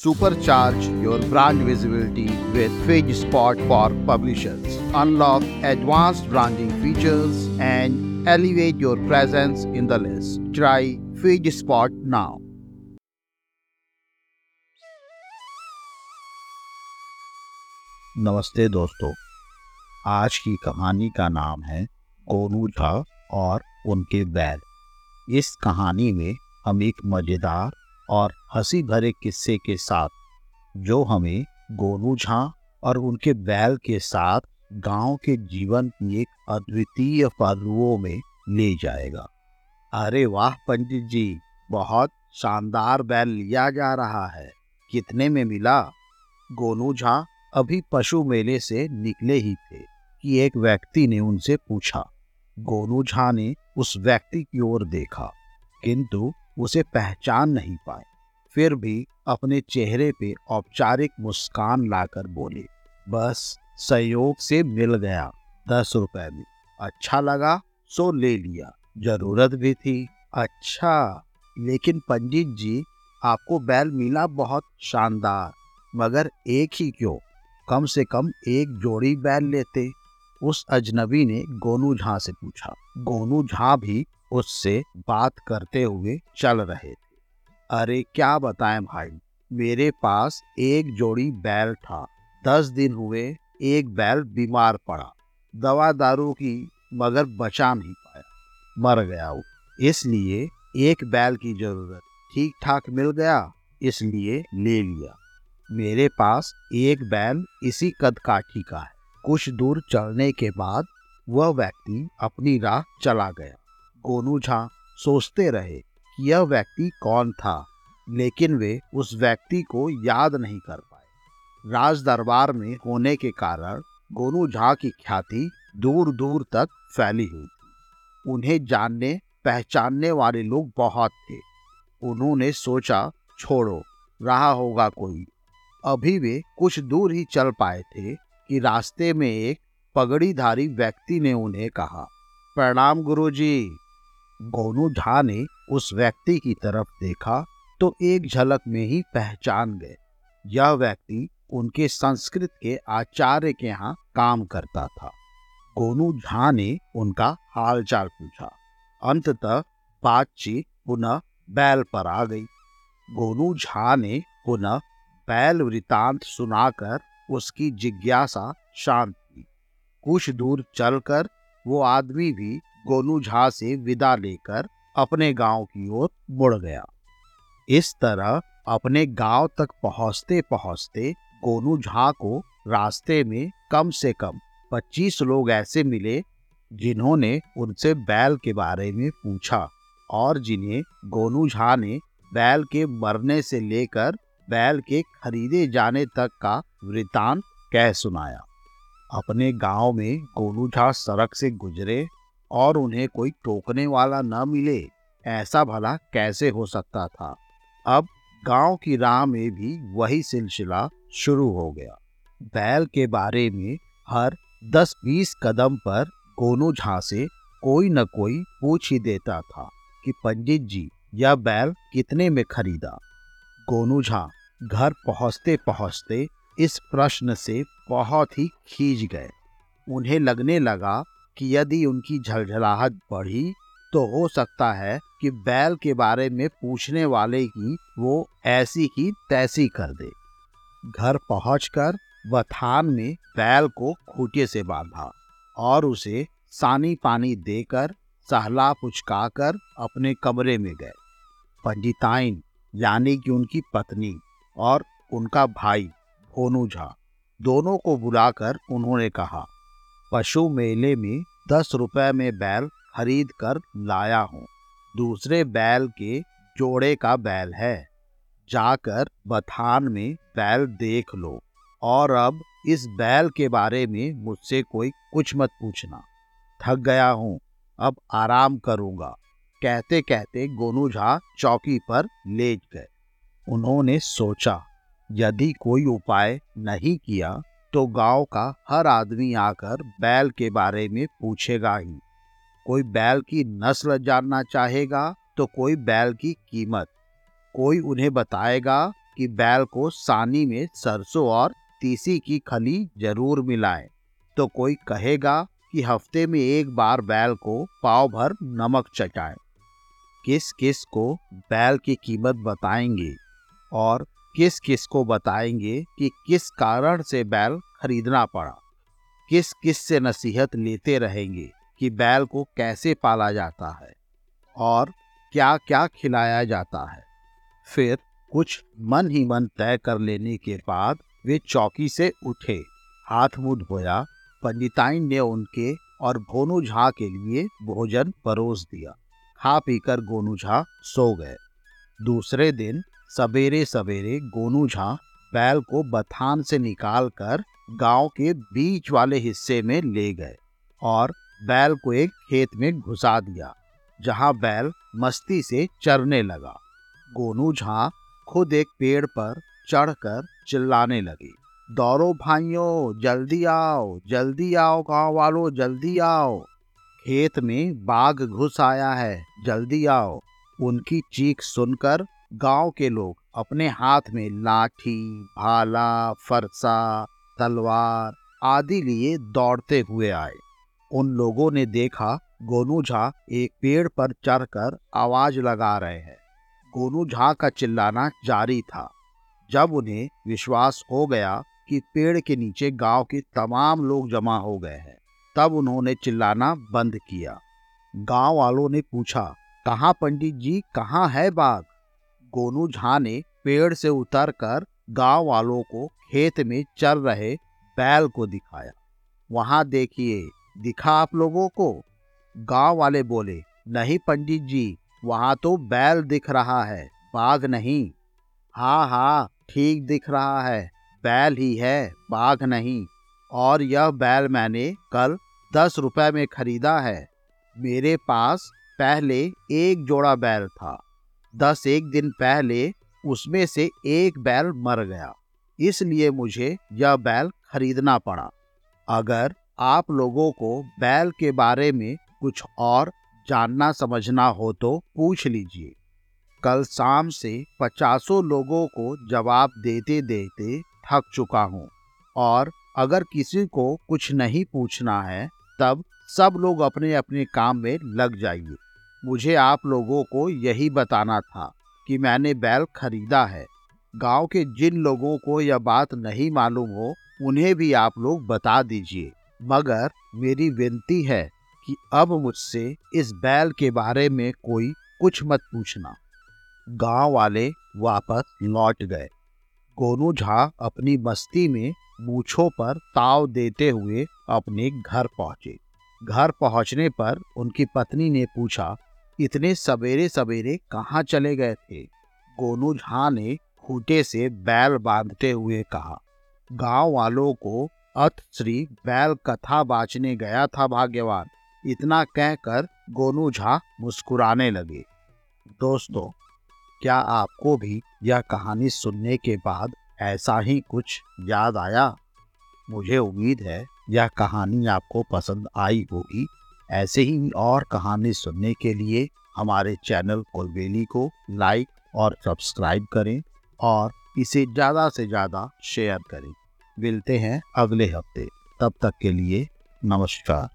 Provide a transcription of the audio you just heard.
Supercharge your brand visibility with Page Spot for publishers. Unlock advanced branding features and elevate your presence in the list. Try Page Spot now. नमस्ते दोस्तों आज की कहानी का नाम है गोनू झा और उनके बैल इस कहानी में हम एक मज़ेदार और हँसी भरे किस्से के साथ, जो हमें गोनू झा और उनके बैल के साथ गाँव के जीवन की एक अद्वितीय पहलुओं में ले जाएगा। अरे वाह पंडित जी, बहुत शानदार बैल लिया जा रहा है। कितने में मिला? गोनू झा अभी पशु मेले से निकले ही थे कि एक व्यक्ति ने उनसे पूछा। गोनू झा ने उस व्यक्ति की ओर देखा, किंतु उसे पहचान नहीं पाए। फिर भी अपने चेहरे पे औपचारिक मुस्कान लाकर बोले, बस, सहयोग से मिल गया, दस रुपए में अच्छा लगा, सो ले लिया। ज़रूरत भी थी। अच्छा लेकिन पंडित जी, आपको बैल मिला बहुत शानदार, मगर एक ही क्यों? कम से कम एक जोड़ी बैल लेते। उस अजनबी ने गोनू झा से पूछा। गोनू झा भी उससे बात करते हुए चल रहे थे। अरे, क्या बताएँ भाई? मेरे पास एक जोड़ी बैल था। दस दिन हुए, एक बैल बीमार पड़ा। दवा दारू की मगर बचा नहीं पाया। मर गया वो। इसलिए एक बैल की ज़रूरत। ठीक ठाक मिल गया, इसलिए ले लिया। मेरे पास एक बैल इसी कद काठी का है। कुछ दूर चलने के बाद वह व्यक्ति अपनी राह चला गया। गोनू झा सोचते रहे कि यह व्यक्ति कौन था, लेकिन वे उस व्यक्ति को याद नहीं कर पाए। राज दरबार में होने के कारण गोनू झा की ख्याति दूर दूर तक फैली हुई थी। उन्हें जानने, पहचानने वाले लोग बहुत थे। उन्होंने सोचा, छोड़ो, रहा होगा कोई। अभी वे कुछ दूर ही चल पाए थे कि रास्ते में एक पगड़ीधारी व्यक्ति ने उन्हें कहा, प्रणाम गुरुजी। गोनू झा ने उस व्यक्ति की तरफ़ देखा तो एक झलक में ही पहचान गए। यह व्यक्ति उनके संस्कृत के आचार्य के यहाँ काम करता था। गोनू झा ने उनका हालचाल पूछा। अंततः बातचीत पुनः बैल पर आ गई। गोनू झा ने पुनः बैल वृतांत सुनाकर उसकी जिज्ञासा शांत की। कुछ दूर चलकर वो आदमी भी गोनू झा से विदा लेकर अपने गाँव की ओर मुड़ गया। इस तरह अपने गाँव तक पहुँचते पहुँचते गोनू झा को रास्ते में कम से कम 25 लोग ऐसे मिले जिन्होंने उनसे बैल के बारे में पूछा और जिन्हें गोनू झा ने बैल के मरने से लेकर बैल के खरीदे जाने तक का वृतांत कह सुनाया। अपने गाँव में गोनू झा सड़क से गुजरे और उन्हें कोई टोकने वाला न मिले, ऐसा भला कैसे हो सकता था? अब गाँव की राह में भी वही सिलसिला शुरू हो गया। बैल के बारे में हर दस बीस कदम पर गोनू झा से कोई न कोई पूछ ही देता था कि पंडित जी, यह बैल कितने में खरीदा? गोनू झा घर पहुँचते पहुँचते इस प्रश्न से बहुत ही खींच गए। उन्हें लगने लगा कि यदि उनकी झलझलाहट बढ़ी तो हो सकता है कि बैल के बारे में पूछने वाले की वो ऐसी ही तैसी कर दे। घर पहुंचकर वह थान में बैल को खूटे से बांधा और उसे सानी पानी देकर सहला पुचकाकर अपने कमरे में गए। पंडिताइन, यानी कि उनकी पत्नी और उनका भाई भोनू झा दोनों को बुलाकर उन्होंने कहा, पशु मेले में दस रुपए में बैल खरीद कर लाया हूँ। दूसरे बैल के जोड़े का बैल है। जाकर बथान में बैल देख लो और अब इस बैल के बारे में मुझसे कोई कुछ मत पूछना। थक गया हूँ, अब आराम करूँगा। कहते कहते गोनू झा चौकी पर लेट गए। उन्होंने सोचा, यदि कोई उपाय नहीं किया तो गाँव का हर आदमी आकर बैल के बारे में पूछेगा ही। कोई बैल की नस्ल जानना चाहेगा तो कोई बैल की कीमत। कोई उन्हें बताएगा कि बैल को सानी में सरसों और तीसी की खली ज़रूर मिलाएँ। तो कोई कहेगा कि हफ़्ते में एक बार बैल को पाव भर नमक चटाएँ। किस किस को बैल की कीमत बताएँगे और किस किस को बताएँगे कि किस कारण से बैल खरीदना पड़ा? किस किस से नसीहत लेते रहेंगे कि बैल को कैसे पाला जाता है? और क्या क्या खिलाया जाता है? फिर कुछ मन ही मन तय कर लेने के बाद वे चौकी से उठे। हाथ मुँह धोया, पंडिताइन ने उनके और भोनू झा के लिए भोजन परोस दिया। खा पीकर गोनू झा सो गए। दूसरे दिन सवेरे सवेरे गोनू झा बैल को बथान से निकालकर गाँव के बीच वाले हिस्से में ले गए और बैल को एक खेत में घुसा दिया, जहाँ बैल मस्ती से चरने लगा। गोनू झा खुद एक पेड़ पर चढ़कर चिल्लाने लगी, दौड़ो भाइयों, जल्दी आओ जल्दी आओ, गाँव वालों, जल्दी आओ। खेत में बाघ घुस आया है, जल्दी आओ। उनकी चीख सुनकर गाँव के लोग अपने हाथ में लाठी, भाला, फरसा, तलवार आदि लिए दौड़ते हुए आए। उन लोगों ने देखा, गोनू झा एक पेड़ पर चढ़कर आवाज़ लगा रहे हैं। गोनू झा का चिल्लाना जारी था। जब उन्हें विश्वास हो गया कि पेड़ के नीचे गाँव के तमाम लोग जमा हो गए हैं, तब उन्होंने चिल्लाना बंद किया। गाँव वालों ने पूछा, कहाँ पंडित जी, कहाँ है बाघ गोनू झा ने पेड़ से उतरकर गाँव वालों को खेत में चल रहे बैल को दिखाया। वहाँ देखिए, दिखा आप लोगों को? गाँव वाले बोले, नहीं पंडित जी, वहाँ तो बैल दिख रहा है, बाघ नहीं। हाँ हाँ ठीक दिख रहा है, बैल ही है, बाघ नहीं। और यह बैल मैंने कल दस रुपए में खरीदा है। मेरे पास पहले एक जोड़ा बैल था। दस एक दिन पहले उसमें से एक बैल मर गया। इसलिए मुझे यह बैल खरीदना पड़ा। अगर आप लोगों को बैल के बारे में कुछ और जानना समझना हो तो पूछ लीजिए। कल शाम से पचासों लोगों को जवाब देते देते थक चुका हूँ और अगर किसी को कुछ नहीं पूछना है, तब सब लोग अपने अपने काम में लग जाइए। मुझे आप लोगों को यही बताना था कि मैंने बैल खरीदा है। गाँव के जिन लोगों को यह बात नहीं मालूम हो, उन्हें भी आप लोग बता दीजिए। मगर मेरी विनती है कि अब मुझसे इस बैल के बारे में कोई कुछ मत पूछना। गाँव वाले वापस लौट गए। गोनू झा अपनी मस्ती में मूछों पर ताव देते हुए अपने घर पहुँचे। घर पहुँचने पर उनकी पत्नी ने पूछा इतने सवेरे सवेरे कहाँ चले गए थे? गोनू झा ने खूटे से बैल बांधते हुए कहा, गाँव वालों को अथ श्री बैल कथा बाचने गया था भाग्यवान। इतना कहकर गोनू झा मुस्कुराने लगे। दोस्तों, क्या आपको भी यह कहानी सुनने के बाद ऐसा ही कुछ याद आया? मुझे उम्मीद है यह कहानी आपको पसंद आई होगी। ऐसे ही और कहानी सुनने के लिए हमारे चैनल कोलबेली को लाइक और सब्सक्राइब करें और इसे ज़्यादा से ज़्यादा शेयर करें। मिलते हैं अगले हफ़्ते। तब तक के लिए नमस्कार।